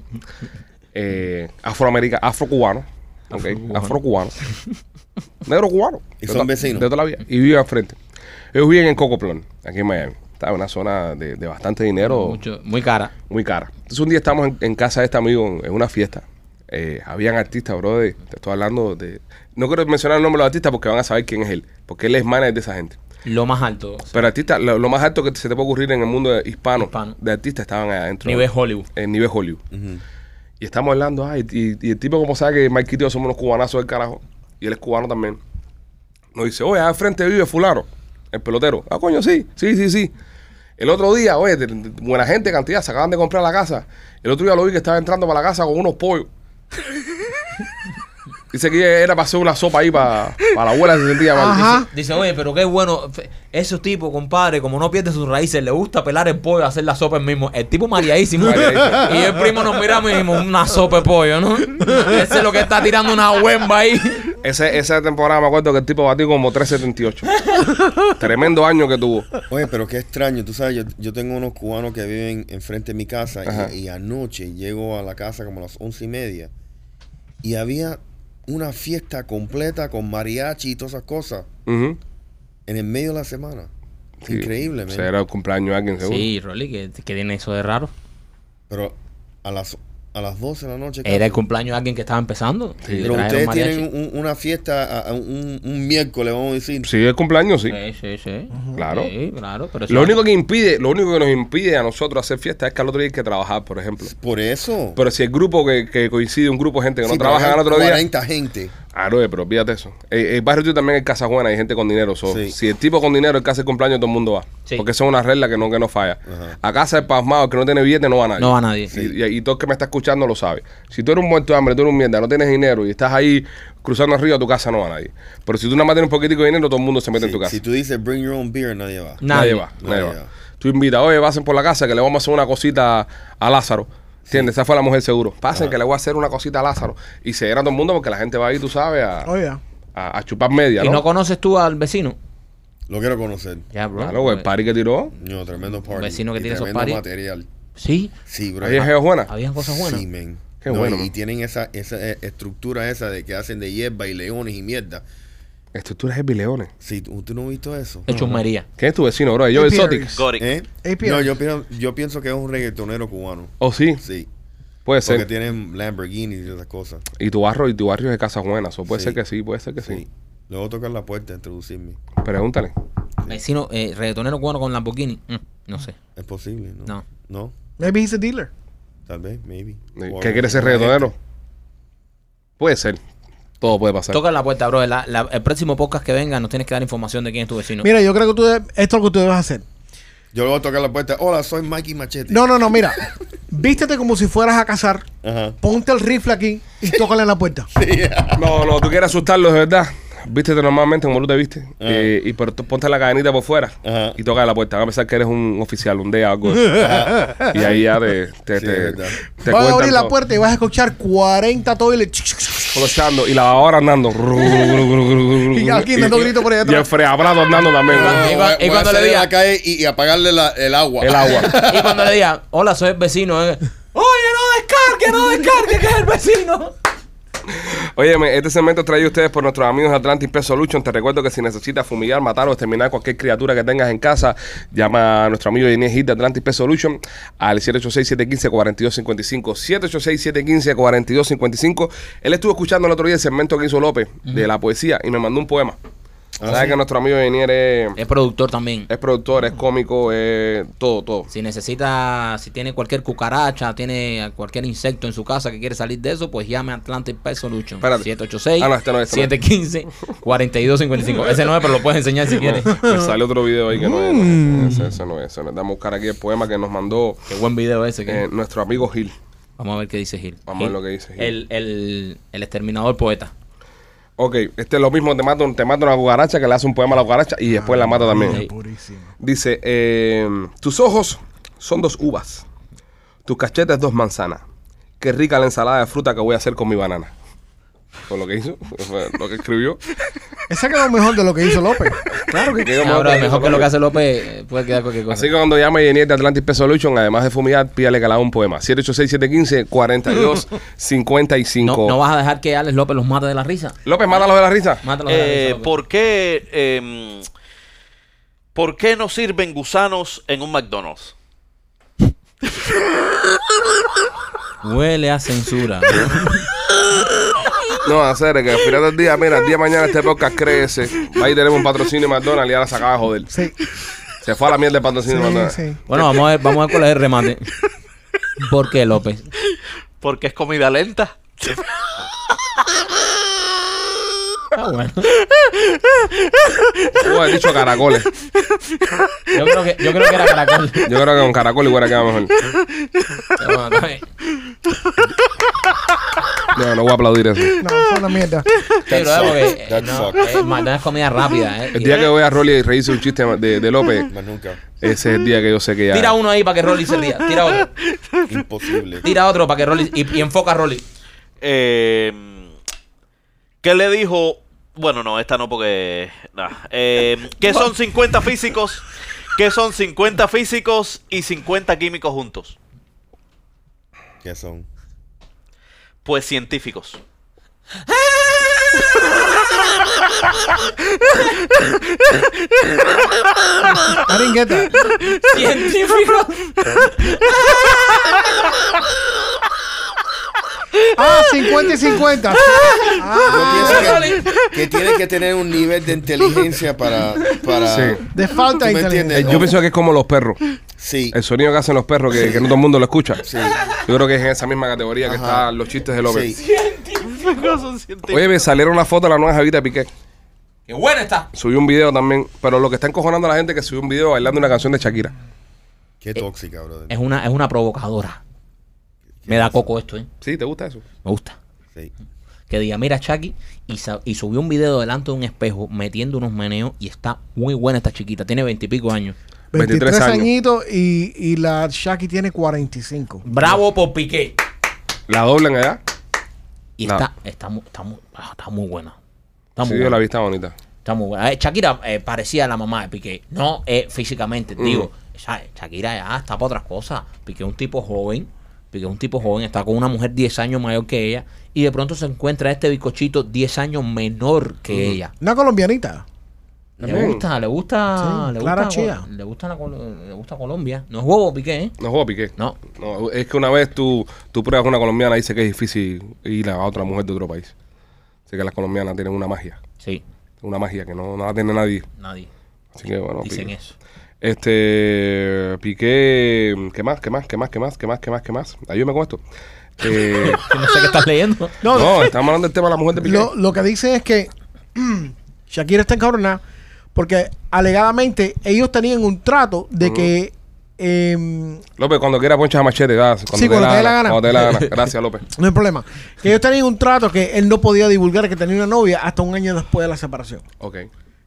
Eh, afroamericano, afrocubano, ¿ok? Afrocubano. Negro cubano. ¿Y de son vecinos? De toda la vida. Y vive al frente. Ellos viven en Cocoplon, aquí en Miami. Está en una zona de, de bastante dinero Mucho, muy cara. muy cara. Entonces un día estamos en, en casa de este amigo en, una fiesta. Eh, habían artistas, bro. de- te estoy hablando de... No quiero mencionar el nombre de los artistas porque van a saber quién es él. Porque él es manager de esa gente. Lo más alto. Pero artistas, lo, lo más alto que se te puede ocurrir en el mundo de- hispano, Hispano. de artistas estaban allá adentro. Nivel Hollywood. En nivel Hollywood. Y estamos hablando, ay, y, y el tipo, como sabe que Mike y yo somos unos cubanazos del carajo, y él es cubano también, nos dice, oye, al frente vive fulano, el pelotero. Ah, coño, sí, sí, sí, sí. El otro día, oye, de- de- buena gente, cantidad, se acaban de comprar la casa. El otro día lo vi que estaba entrando para la casa con unos pollos. Dice que era para hacer una sopa ahí para, para la abuela que se sentía mal. Ajá. Dice, oye, pero qué bueno. fe- Esos tipos, compadre, como no pierde sus raíces, le gusta pelar el pollo, hacer la sopa el mismo. El tipo mareadísimo. Mareadísimo. y el primo nos miramos y dijimos, una sopa de pollo, ¿no? Ese es lo que está tirando una huemba ahí. Ese, esa temporada me acuerdo que el tipo batió como 3.78. Tremendo año que tuvo. Oye, pero qué extraño, tú sabes, yo, yo tengo unos cubanos que viven enfrente de mi casa y, y anoche llego a la casa como a las once y media y había una fiesta completa con mariachi y todas esas cosas en el medio de la semana. Sí. Increíble, O sea, era el cumpleaños de alguien, seguro. Sí, Rolly, ¿qué, qué tiene eso de raro? Pero a las, a las 12 de la noche. Era el cumpleaños de alguien que estaba empezando. le Pero ustedes mariachi. tienen un- una fiesta un, un miércoles, vamos a decir. Sí, el cumpleaños, sí. Sí, sí, sí. Claro. Sí, claro. Pero Lo único que impide, lo único que nos impide a nosotros hacer fiesta es que al otro día hay que trabajar, por ejemplo. Por eso. Pero si el grupo que, que coincide, un grupo de gente que no Sí, trabaja al otro día. 40 gente. Ah, no, pero olvídate eso. Eh, el barrio tuyo también hay casa buena, hay gente con dinero. so, Sí. Si el tipo con dinero es que hace el cumpleaños, todo el mundo va. Sí. Porque eso es una regla que no, que no falla. Ajá. A casa del pasmado, el que no tiene billete, no va nadie. No va nadie. Y, y- y todo el que me está escuchando lo sabe. Si tú eres un muerto de hambre, tú eres un mierda, no tienes dinero y estás ahí cruzando el río, a tu casa no va nadie. Pero si tú nada más tienes un poquitico de dinero, todo el mundo se mete en tu casa. Si tú dices bring your own beer, nadie va. Nadie, Nadie. va, nadie Nadie va. va. Tú invitas, oye, pasen por la casa que le vamos a hacer una cosita a Lázaro. ¿Entiendes? Esa fue la mujer seguro. Pasen que le voy a hacer una cosita a Lázaro. Y se llena todo el mundo porque la gente va ahí, tú sabes, a, Oye, a, a chupar media, ¿Y ¿no? no conoces tú al vecino? Lo quiero conocer. Ya, bro. Claro, el party que tiró. No, tremendo party. vecino que Y tiene esos tremendo parties. material. Sí, Sí, bro. Ahí es Geo buena. habían cosas buenas. Sí, men. Qué No, bueno, Y, man. y tienen esa, esa eh, estructura esa de que hacen de hierba y leones y mierda. Estructuras de bileones. Sí, ¿tú, tú no has visto eso? De chusmería. ¿Quién es tu vecino, bro? Yo, Hey, Exotic. Pierce. Goric. ¿Eh? No, yo pienso, yo pienso que es un reggaetonero cubano. Oh, sí, Sí. puede Porque ser. tienen Lamborghini y esas cosas. Y tu barrio, y tu barrio es de casas buenas. O puede Sí. ser que sí, puede ser que sí. Sí. Luego tocar la puerta, introducirme. Pregúntale. Vecino, eh, reggaetonero cubano con Lamborghini. Mm, no sé. Es posible, ¿no? No. No, maybe he's a dealer. tal vez, maybe. ¿Qué quiere ser reggaetonero? Puede ser. Todo puede pasar. Toca la puerta, bro. La- la- el próximo podcast que venga nos tienes que dar información de quién es tu vecino. Mira, yo creo que tú de- esto es lo que tú debes hacer. Yo le voy a tocar la puerta. Hola, soy Mikey Machete. No, no, no, mira. Vístete como si fueras a cazar. Ajá. Ponte el rifle aquí y tócale en la puerta. No, no, tú quieres asustarlos de verdad. Vístete normalmente como tú te viste. Eh, y pero tú ponte la cadenita por fuera Ajá. y toca la puerta. Van a pensar que eres un oficial, un DEA o algo. y ahí ya te, te, Sí, te, es verdad. te Vas a cuentan abrir la todo. puerta y vas a escuchar 40 toilets. Colochando y la lavadora andando. Y alguien dando grito por ahí Y el freabrazo andando también. Y cua- y cuando le salir a diga- la calle y, y apagarle la- el agua. El agua. y cuando le diga, hola, soy el vecino. eh, Oye, no descargue, no descargue, que es el vecino. Óyeme, este segmento es traído a ustedes por nuestros amigos de Atlantic Pest Solution. Te recuerdo que si necesitas fumigar, matar o exterminar cualquier criatura que tengas en casa, llama a nuestro amigo Inés Hit de Atlantic Pest Solution al 786-715-4255. 786-715-4255. Él estuvo escuchando el otro día el segmento que hizo López de la poesía y me mandó un poema. Ah, Sabes ¿sí? que nuestro amigo Inier es, Es productor también. es productor, es cómico, es todo, todo. Si necesita, si tiene cualquier cucaracha, tiene cualquier insecto en su casa que quiere salir de eso, pues llame a Atlantic Pest Solution. Espérate. 786 Ah, no, este no es, este no es. 715 4255. Ese no es, pero lo puedes enseñar si quieres. Me sale otro video ahí que no es. Mm. ese, ese no es. ese no es. Vamos a buscar aquí el poema que nos mandó Qué buen video ese. que- eh, nuestro amigo Gil. Vamos a ver qué dice Gil. Vamos a ver Gil, lo que dice Gil. El, el, el exterminador poeta. Ok, este es lo mismo, te mata, te mata una cucaracha que le hace un poema a la cucaracha y después la mata también. Dice, eh, tus ojos son dos uvas, tus cachetes dos manzanas. Qué rica la ensalada de fruta que voy a hacer con mi banana. Fue lo que hizo, lo que escribió. Esa quedó mejor de lo que hizo López. Claro que quedó Ahora, mejor que lo que hace López, eh, puede quedar cualquier cosa. Así que cuando llame Jenny de Atlantic Pest Solution, además de fumigar, pídale que le haga un poema. 786-715-4255. no, no vas a dejar que Alex López los mate de la risa. López, mátalo de la risa. Mátalos de la risa, Eh. ¿Por qué em, ¿Por qué no sirven gusanos en un McDonald's? Huele a censura. No, hacer que al final del día, mira, el día de mañana este podcast crece. Ahí tenemos un patrocinio de McDonald's y ahora se acaba de joder. Sí, Se fue a la mierda el patrocinio de McDonald's. sí. bueno, vamos a ver, vamos a ver cuál es el remate. ¿Por qué, López? Porque es comida lenta. Ah, bueno. Tú has dicho caracoles. Yo creo que, yo creo que era caracol. Yo creo que con caracol igual queda mejor. Bueno, está bien. No, no voy a aplaudir eso. No, es una mierda. Sí, pero es porque, eh, That no, eh, McDonald's es comida rápida. eh. El día que voy a Rolly y reírse un chiste de, de López, Más nunca. ese es el día que yo sé que ya. Tira uno ahí para que Rolly se ría. Tira otro. Imposible. Tira otro para que Rolly. Y, y enfoca a Rolly. Eh, ¿Qué le dijo? Bueno, no, esta no porque... nah. Eh, ¿Qué son 50 físicos? ¿Qué son 50 físicos y 50 químicos juntos? ¿Qué son? Pues científicos. I didn't get that. Científico. Ah, 50 y 50. Ah, Yo pienso que, que tiene que tener un nivel de inteligencia para... para Sí. de falta de ¿Tú me inteligencia. Eh, entiendes? Yo pienso que es como los perros. Sí. El sonido que hacen los perros, que, que no todo el mundo lo escucha. Sí. Yo creo que es en esa misma categoría que Ajá. están los chistes de López. Sí. Oye, me salieron una foto de la nueva Javita de Piqué. Qué buena está. Subió un video también. Pero lo que está encojonando a la gente es que subió un video bailando una canción de Shakira. Qué tóxica, brother. Es una, es una provocadora. Me da coco esto, ¿eh? ¿Sí? ¿Te gusta eso? Me gusta. Sí. Que diga, mira, Chucky, y, sa- y subió un video delante de un espejo metiendo unos meneos y está muy buena esta chiquita. Tiene veintipico años. 23 23 años. añitos y, y la Shaki tiene 45. Bravo por Piqué. La doblan allá. Y No. está, está, mu- está, mu- ah, está muy buena. Está muy Sí, yo buena. la vi, está bonita. Está muy buena. Eh, Shakira eh, parecía a la mamá de Piqué. No eh, físicamente, Mm. digo. ¿sabes? Shakira ya está para otras cosas. Piqué es un tipo joven. Piqué es un tipo joven. Está con una mujer 10 años mayor que ella. Y de pronto se encuentra este bicochito 10 años menor que ella. Una colombianita. Le gusta, le gusta, Sí, le, Clara gusta Chía. le gusta la le gusta Colombia. No es huevo Piqué, ¿eh? No juego Piqué. No. No, es que una vez tú, tú pruebas con una colombiana y dice que es difícil ir a otra mujer de otro país. Así que las colombianas tienen una magia. Sí, Una magia que no, no la tiene nadie. nadie. Así que bueno, Dicen Piqué. eso. Este, Piqué, ¿qué más? ¿Qué más? ¿Qué más? ¿Qué más? ¿Qué más? ¿Qué más? ¿Qué más? Ayúdame con esto. Eh, No sé qué estás leyendo. No, no, estamos hablando del tema de la mujer de Piqué. Lo, lo que dice es que Shakira está encabronada porque alegadamente ellos tenían un trato de que em, López, cuando quiera ponchas a machete, das, cuando, Sí, te, cuando la te dé la gana, gana. Cuando te dé la gana. Gracias, López. no hay problema. Que ellos tenían un trato que él no podía divulgar que tenía una novia hasta un año después de la separación. Ok.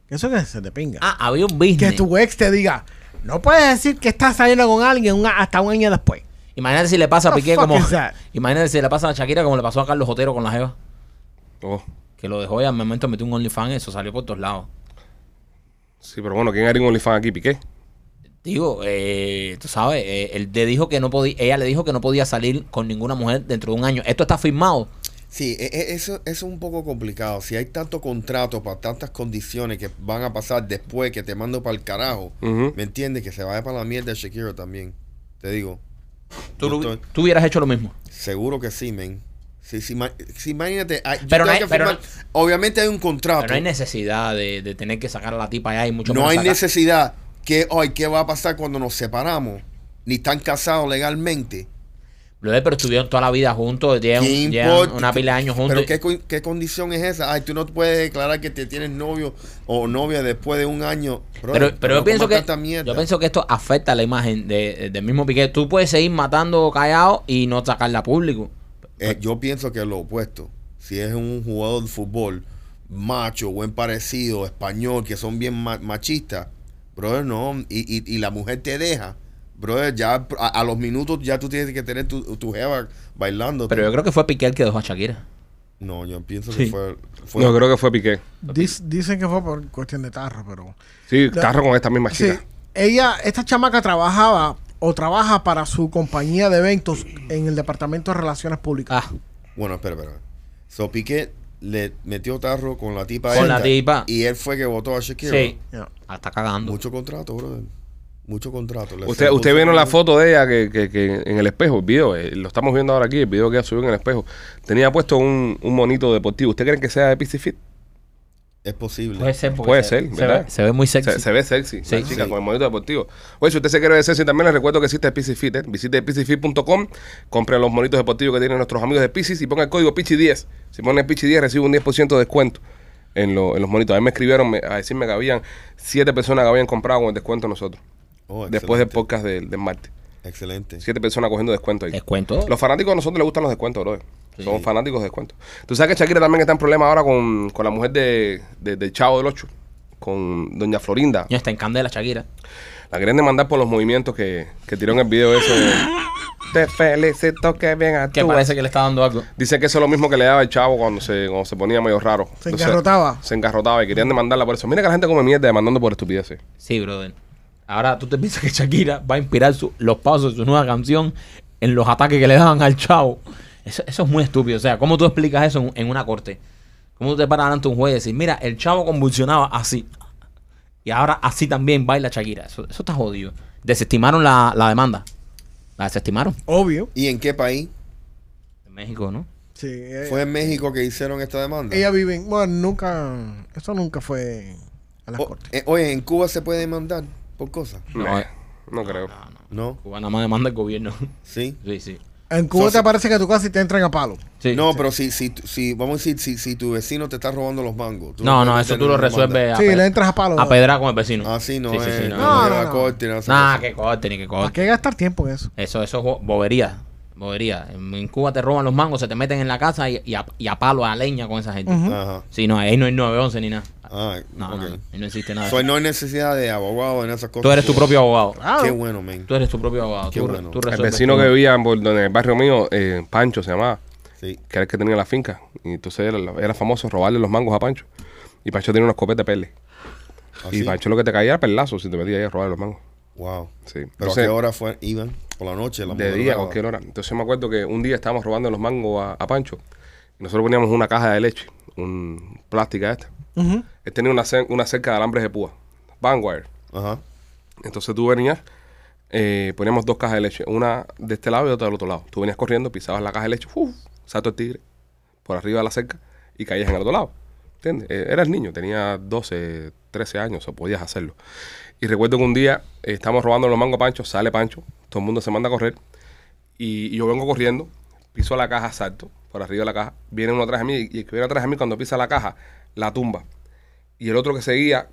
Que Eso que se te pinga. Ah, había un que business. tu ex te diga, no puedes decir que estás saliendo con alguien hasta un año después. Imagínate si le pasa a Piqué como. Imagínate si le pasa a Shakira como le pasó a Carlos Otero con la Jeva. Oh, Que lo dejó y al momento metió un OnlyFans eso salió por todos lados. sí, pero bueno, ¿quién haría un OnlyFans aquí? Piqué. Digo, eh, tú sabes, eh, él le dijo que no podía, ella le dijo que no podía salir con ninguna mujer dentro de un año. Esto está firmado. Sí, e- e- eso, es un poco complicado. Si hay tanto contrato para tantas condiciones que van a pasar después que te mando para el carajo. ¿me entiendes? Que se vaya para la mierda Shakira también. Te digo. Tú, estoy- tú hubieras hecho lo mismo. Seguro que sí, men. Sí, sí, sí, imagínate. ah, yo Pero no hay- que pero firmar- obviamente hay un contrato. Pero no hay necesidad de, de tener que sacar a la tipa allá y mucho No hay sacar- necesidad. que hoy ¿Qué va a pasar cuando nos separamos? Ni están casados legalmente. Brother, pero estuvieron toda la vida juntos, llevan, ¿Qué llevan una pila de años juntos. Pero ¿qué, qué condición es esa? Ay, tú no puedes declarar que te tienes novio o novia después de un año. Brother, pero, pero yo pienso que yo pienso que esto afecta a la imagen de, del mismo Piqué. Tú puedes seguir matando callado y no sacarla a público. Eh, yo pienso que es lo opuesto. Si es un jugador de fútbol macho, buen parecido, español, que son bien ma- machistas, brother, no. Y, y, y la mujer te deja. Brother, ya a, a los minutos ya tú tienes que tener tu, tu jeva bailando. Pero yo creo que fue Piqué el que dejó a Shakira. No, yo pienso Sí. que fue... fue No, creo que fue Piqué. Dic- dicen que fue por cuestión de tarro, pero... Sí, La- carro con esta misma Sí, chica. ella, esta chamaca trabajaba o trabaja para su compañía de eventos en el Departamento de Relaciones Públicas. Ah, Bueno, espera, espera. So Piqué le metió tarro con la tipa Con esta, la tipa. Y él fue que votó a Shakira. sí. Ya. Ah, está cagando. Mucho contrato, brother. Mucho contrato. Le Usted, usted vieron la foto de ella que, que, que en el espejo, el video, eh, lo estamos viendo ahora aquí, el video que ella subió en el espejo. Tenía puesto un, un monito deportivo. ¿Usted cree que sea de PC Fit? Es posible. Puede ser. Puede se- ser, se ¿verdad? ve, se ve muy sexy. Se, se ve sexy, Sí, la chica sí. con el monito deportivo. Oye, si usted se quiere ver sexy, también les recuerdo que existe el PC Fit. ¿eh? Visite pcfit.com, compre los monitos deportivos que tienen nuestros amigos de Picis y ponga el código Pichi10. Si pone el Pichi10 recibe un 10% de descuento en, lo- en los monitos. A mí me escribieron me- a decirme que habían siete personas que habían comprado con el descuento nosotros. Oh, Después del podcast del, del martes. Excelente. Siete personas cogiendo descuento ahí. Descuento. Los fanáticos a nosotros les gustan los descuentos, bro. Sí. Somos fanáticos de descuentos. Tú sabes que Shakira también está en problema ahora con, con la mujer de, de, de Chavo del Ocho, con doña Florinda. Ya está en candela, Shakira. La querían demandar por los movimientos que, que tiró en el video ese. de, Te felicito que bien Que actúas". parece que le está dando algo. Dice que eso es lo mismo que le daba el chavo cuando se, cuando se ponía medio raro. Se engarrotaba. Se engarrotaba y querían demandarla por eso. Mira que la gente come mierda demandando por estupideces. Sí, brother. Ahora tú te piensas que Shakira va a inspirar su- los pasos de su nueva canción en los ataques que le daban al chavo. Eso, eso es muy estúpido. O sea, ¿cómo tú explicas eso en, en una corte? ¿Cómo tú te paras delante de un juez y decir, mira, el chavo convulsionaba así? Y ahora así también baila Shakira. Eso, eso está jodido. Desestimaron la, la demanda. La desestimaron. Obvio. ¿Y en qué país? En México, ¿no? Sí. eh, ¿Fue en México que hicieron esta demanda? ella vive en... Bueno, nunca... Eso nunca fue a las O- cortes. eh, oye, ¿en Cuba se puede demandar por cosas? No, No, eh. no creo. No, no. ¿No? Cuba nada más demanda el gobierno. ¿Sí? sí, sí. En Cuba So- te aparece que tu casa y te entran a palo. Sí, no, sí. pero si, si, si, vamos a decir, si, si tu vecino te está robando los mangos. tú No, puedes no, eso tú lo una demanda. resuelves a, Sí, pe- le entras a palo. a pedrar con el vecino. Ah, sí, no Sí, sí, es. sí, no, no. No, corte, no hace Nah, cosas. que corte, ni que ¿Para corte. qué gastar tiempo en eso? Eso, eso es bo- bobería. Bobería. En Cuba te roban los mangos, se te meten en la casa y, y a, y a palo, a leña con esa gente. Ujú. Ajá. Sí, no, ahí no hay 911 ni nada. Ah, No, no, no existe nada. So, no hay necesidad de abogado en esas cosas. Tú eres tu propio abogado. Qué bueno, men. Tú eres tu propio abogado. Qué tú, bueno. tú El vecino tú. que vivía en, en el barrio mío, eh, Pancho se llamaba, Sí. que era el que tenía la finca. Y entonces era, era famoso robarle los mangos a Pancho. Y Pancho tenía una escopeta de pele. Así. Y Pancho lo que te caía era perlazo si te metías ahí a robar los mangos. Wow. Sí. ¿Pero Entonces, a qué hora fue, iban? ¿Por la noche? La De día, a cualquier hora. Entonces me acuerdo que un día estábamos robando los mangos a, a Pancho. Y nosotros poníamos una caja de leche, un plástica esta. Ujú. Él tenía una, una cerca de alambres de púa, Vanguard. Ajá. Entonces tú venías, eh, poníamos dos cajas de leche, una de este lado y otra del otro lado. Tú venías corriendo, pisabas la caja de leche, ¡uf! salto el tigre, por arriba de la cerca y caías en el otro lado. ¿Entiendes? Eh, eras niño, tenía 12, 13 años, o podías hacerlo. Y recuerdo que un día eh, estamos robando los mangos a Pancho, sale Pancho, todo el mundo se manda a correr y, y yo vengo corriendo, piso la caja, salto por arriba de la caja, viene uno atrás de mí y el que viene atrás de mí cuando pisa la caja, la tumba. Y el otro que seguía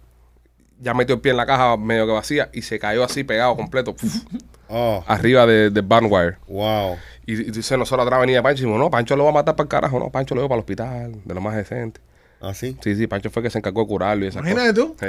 ya metió el pie en la caja medio que vacía y se cayó así pegado completo ¡puf! Oh, arriba de, de Vanguard. wow. Y, y dice nosotros atrás venía Pancho y dijimos, no, Pancho lo va a matar para el carajo, no, Pancho lo lleva para el hospital, de lo más decente. ¿Así? Sí, sí, Pancho fue el que se encargó de curarlo y Imagínate tú. Sí.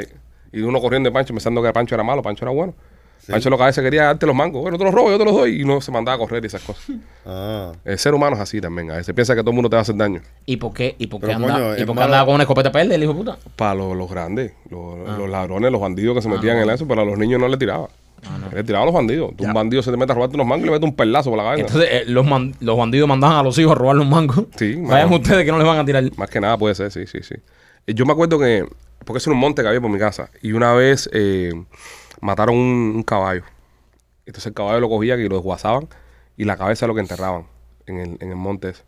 Y uno corriendo de Pancho pensando que Pancho era malo, Pancho era bueno. Sí. Pancho lo que a veces quería darte los mangos, bueno, te los robo, yo te los doy y no se mandaba a correr y esas cosas. Ah. El ser humano es así también, a veces piensa que todo el mundo te va a hacer daño. ¿Y por qué, y por qué, anda- coño, y por qué malo- andaba con una escopeta verde, el hijo de puta? Para los, los grandes, los, Ah. los ladrones, los bandidos que se metían en eso, pero a los niños no le tiraba. Ah, Le tiraba a los bandidos. Tú, Un bandido se te mete a robarte unos mangos y le mete un perlazo por la cabeza. Entonces, eh, los, man- los bandidos mandaban a los hijos a robar los mangos. Sí, Vayan ustedes que no les van a tirar. Más que nada puede ser, sí, sí, sí. Eh, Yo me acuerdo que, porque es un monte que había por mi casa, y una vez eh, mataron un, un caballo. Entonces el caballo lo cogían y lo desguazaban, y la cabeza es lo que enterraban en el, en el monte ese.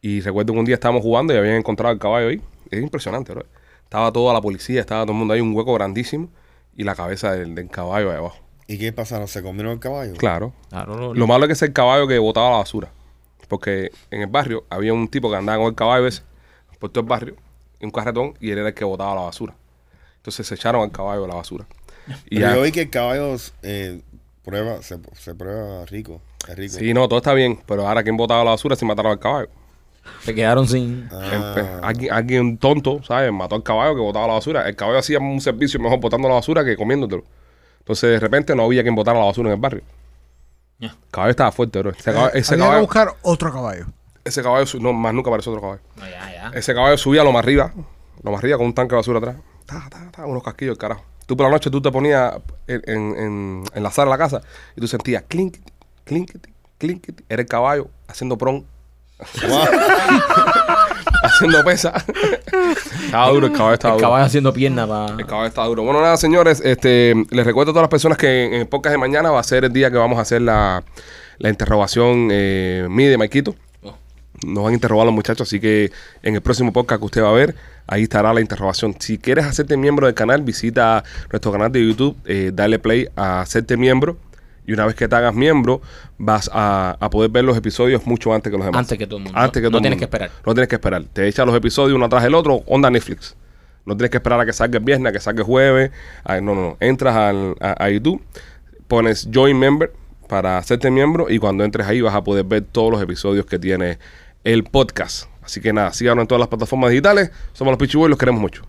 Y recuerdo que un día estábamos jugando y habían encontrado el caballo ahí. Es impresionante, bro. Estaba toda la policía, estaba todo el mundo ahí, un hueco grandísimo, y la cabeza del, del caballo ahí abajo. ¿Y qué pasaron? ¿Se comieron el caballo? Claro. Claro, lo- Lo malo es que es el caballo que botaba la basura. Porque en el barrio había un tipo que andaba con el caballo ese por todo el barrio, en un carretón, y él era el que botaba la basura. Entonces se echaron al caballo de la basura. Y Pero ya- yo vi que el caballo eh, prueba, se, se prueba rico. Es rico. sí, no, todo está bien, pero ahora quien botaba la basura si mataron al caballo. se quedaron sin. Ah, Eh, Alguien, alguien tonto, ¿sabes? Mató al caballo que botaba la basura. El caballo hacía un servicio mejor botando la basura que comiéndotelo. Entonces de repente no había quien botara la basura en el barrio. El caballo estaba fuerte, bro. Ese caballo, ese Había que buscar otro caballo. Ese caballo no, más nunca apareció otro caballo. No, ya, ya. Ese caballo subía lo más arriba, lo más arriba con un tanque de basura atrás. Ta, ta, ta, unos casquillos, el carajo. Tú por la noche tú te ponías en, en, en, en la sala de la casa y tú sentías clink, clink, clink. Era el caballo haciendo pron, wow. haciendo pesa. estaba duro, el caballo estaba El duro. caballo haciendo pierna para. El caballo está duro. Bueno, nada, señores, este, les recuerdo a todas las personas que en el podcast de mañana va a ser el día que vamos a hacer la, la interrogación eh, mía y de Maikito. Nos van a interrogar los muchachos, así que en el próximo podcast que usted va a ver, Ahí estará la interrogación. Si quieres hacerte miembro del canal, visita nuestro canal de YouTube, eh, dale play a hacerte miembro. Y una vez que te hagas miembro, vas a, a poder ver los episodios mucho antes que los demás. Antes que todo el mundo. Antes que No todo el tienes mundo. que esperar. No tienes que esperar. Te echas los episodios uno tras el otro, onda Netflix. No tienes que esperar a que salga el viernes, a que salga el jueves. No, no, no. Entras al- a, a YouTube, pones Join Member para hacerte miembro y cuando entres ahí vas a poder ver todos los episodios que tiene el podcast. Así que nada, síganos en todas las plataformas digitales. Somos los Pichiboy los queremos mucho.